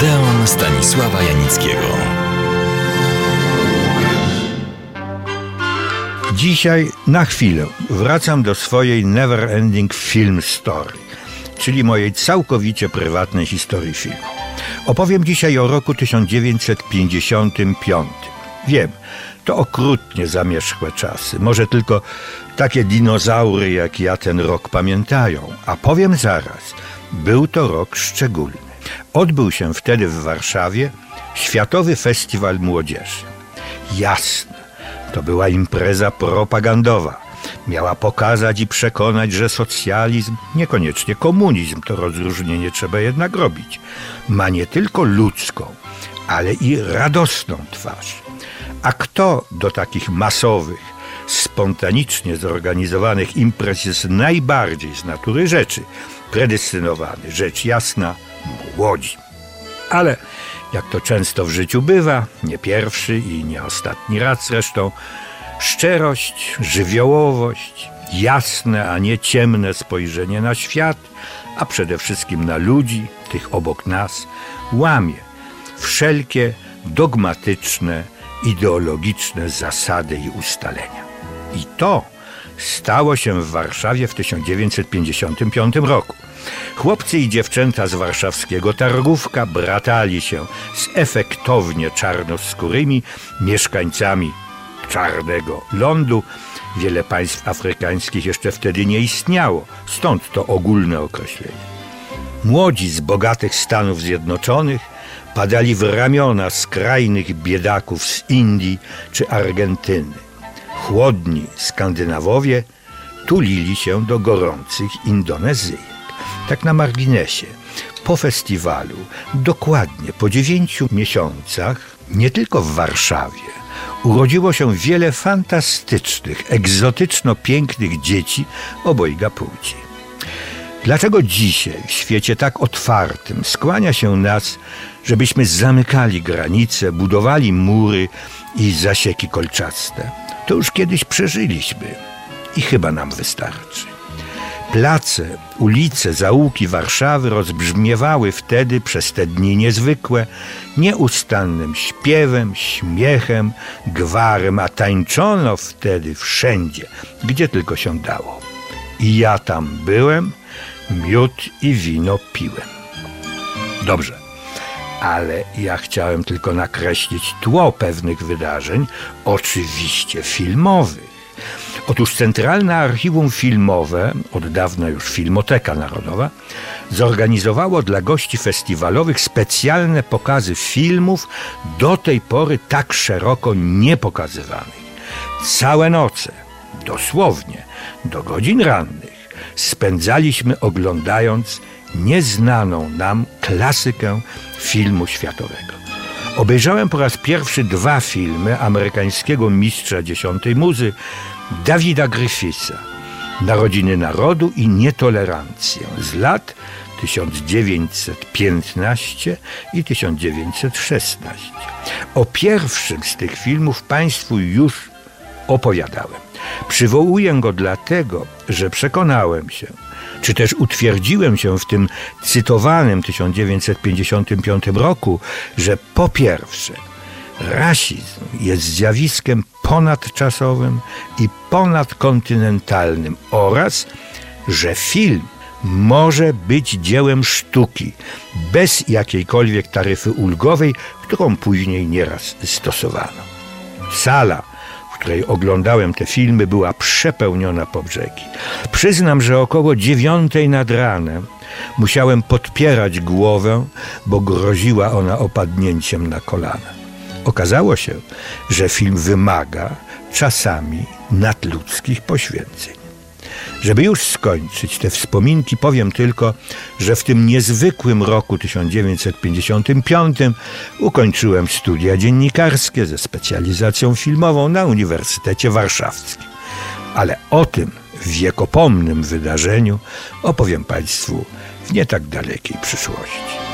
Odeon Stanisława Janickiego. Dzisiaj na chwilę wracam do swojej Never Ending Film Story, czyli mojej całkowicie prywatnej historii filmu. Opowiem dzisiaj o roku 1955. Wiem, to okrutnie zamierzchłe czasy. Może tylko takie dinozaury jak ja ten rok pamiętają. A powiem zaraz, był to rok szczególny. Odbył się wtedy w Warszawie Światowy Festiwal Młodzieży. Jasne, to była impreza propagandowa. Miała pokazać i przekonać, że socjalizm, niekoniecznie komunizm, to rozróżnienie trzeba jednak robić, ma nie tylko ludzką, ale i radosną twarz. A kto do takich masowych, spontanicznie zorganizowanych imprez jest najbardziej z natury rzeczy predestynowany? Rzecz jasna, młodzi. Ale jak to często w życiu bywa, nie pierwszy i nie ostatni raz zresztą, szczerość, żywiołowość, jasne, a nie ciemne spojrzenie na świat, a przede wszystkim na ludzi, tych obok nas, łamie wszelkie dogmatyczne, ideologiczne zasady i ustalenia. I to stało się w Warszawie w 1955 roku. Chłopcy i dziewczęta z warszawskiego targówka bratali się z efektownie czarnoskórymi mieszkańcami czarnego lądu. Wiele państw afrykańskich jeszcze wtedy nie istniało, stąd to ogólne określenie. Młodzi z bogatych Stanów Zjednoczonych padali w ramiona skrajnych biedaków z Indii czy Argentyny. Chłodni Skandynawowie tulili się do gorących Indonezyjek. Tak na marginesie. Po festiwalu, dokładnie po dziewięciu miesiącach, nie tylko w Warszawie, urodziło się wiele fantastycznych, egzotyczno pięknych dzieci obojga płci. Dlaczego dzisiaj, w świecie tak otwartym, skłania się nas, żebyśmy zamykali granice, budowali mury i zasieki kolczaste? To już kiedyś przeżyliśmy i chyba nam wystarczy. Place, ulice, zaułki Warszawy rozbrzmiewały wtedy przez te dni niezwykłe, nieustannym śpiewem, śmiechem, gwarem, a tańczono wtedy wszędzie, gdzie tylko się dało. I ja tam byłem, miód i wino piłem. Dobrze, ale ja chciałem tylko nakreślić tło pewnych wydarzeń, oczywiście filmowych. Otóż Centralne Archiwum Filmowe, od dawna już Filmoteka Narodowa, zorganizowało dla gości festiwalowych specjalne pokazy filmów do tej pory tak szeroko niepokazywanych. Całe noce, dosłownie, do godzin rannych, spędzaliśmy oglądając nieznaną nam klasykę filmu światowego. Obejrzałem po raz pierwszy dwa filmy amerykańskiego mistrza dziesiątej muzy Dawida Griffitha Narodziny Narodu i Nietolerancję z lat 1915 i 1916. O pierwszym z tych filmów Państwu już opowiadałem. Przywołuję go dlatego, że przekonałem się, czy też utwierdziłem się w tym cytowanym 1955 roku, że po pierwsze, rasizm jest zjawiskiem ponadczasowym i ponadkontynentalnym oraz, że film może być dziełem sztuki bez jakiejkolwiek taryfy ulgowej, którą później nieraz stosowano. Sala której oglądałem te filmy, była przepełniona po brzegi. Przyznam, że około dziewiątej nad ranem musiałem podpierać głowę, bo groziła ona opadnięciem na kolana. Okazało się, że film wymaga czasami nadludzkich poświęceń. Żeby już skończyć te wspominki, powiem tylko, że w tym niezwykłym roku 1955 ukończyłem studia dziennikarskie ze specjalizacją filmową na Uniwersytecie Warszawskim. Ale o tym wiekopomnym wydarzeniu opowiem Państwu w nie tak dalekiej przyszłości.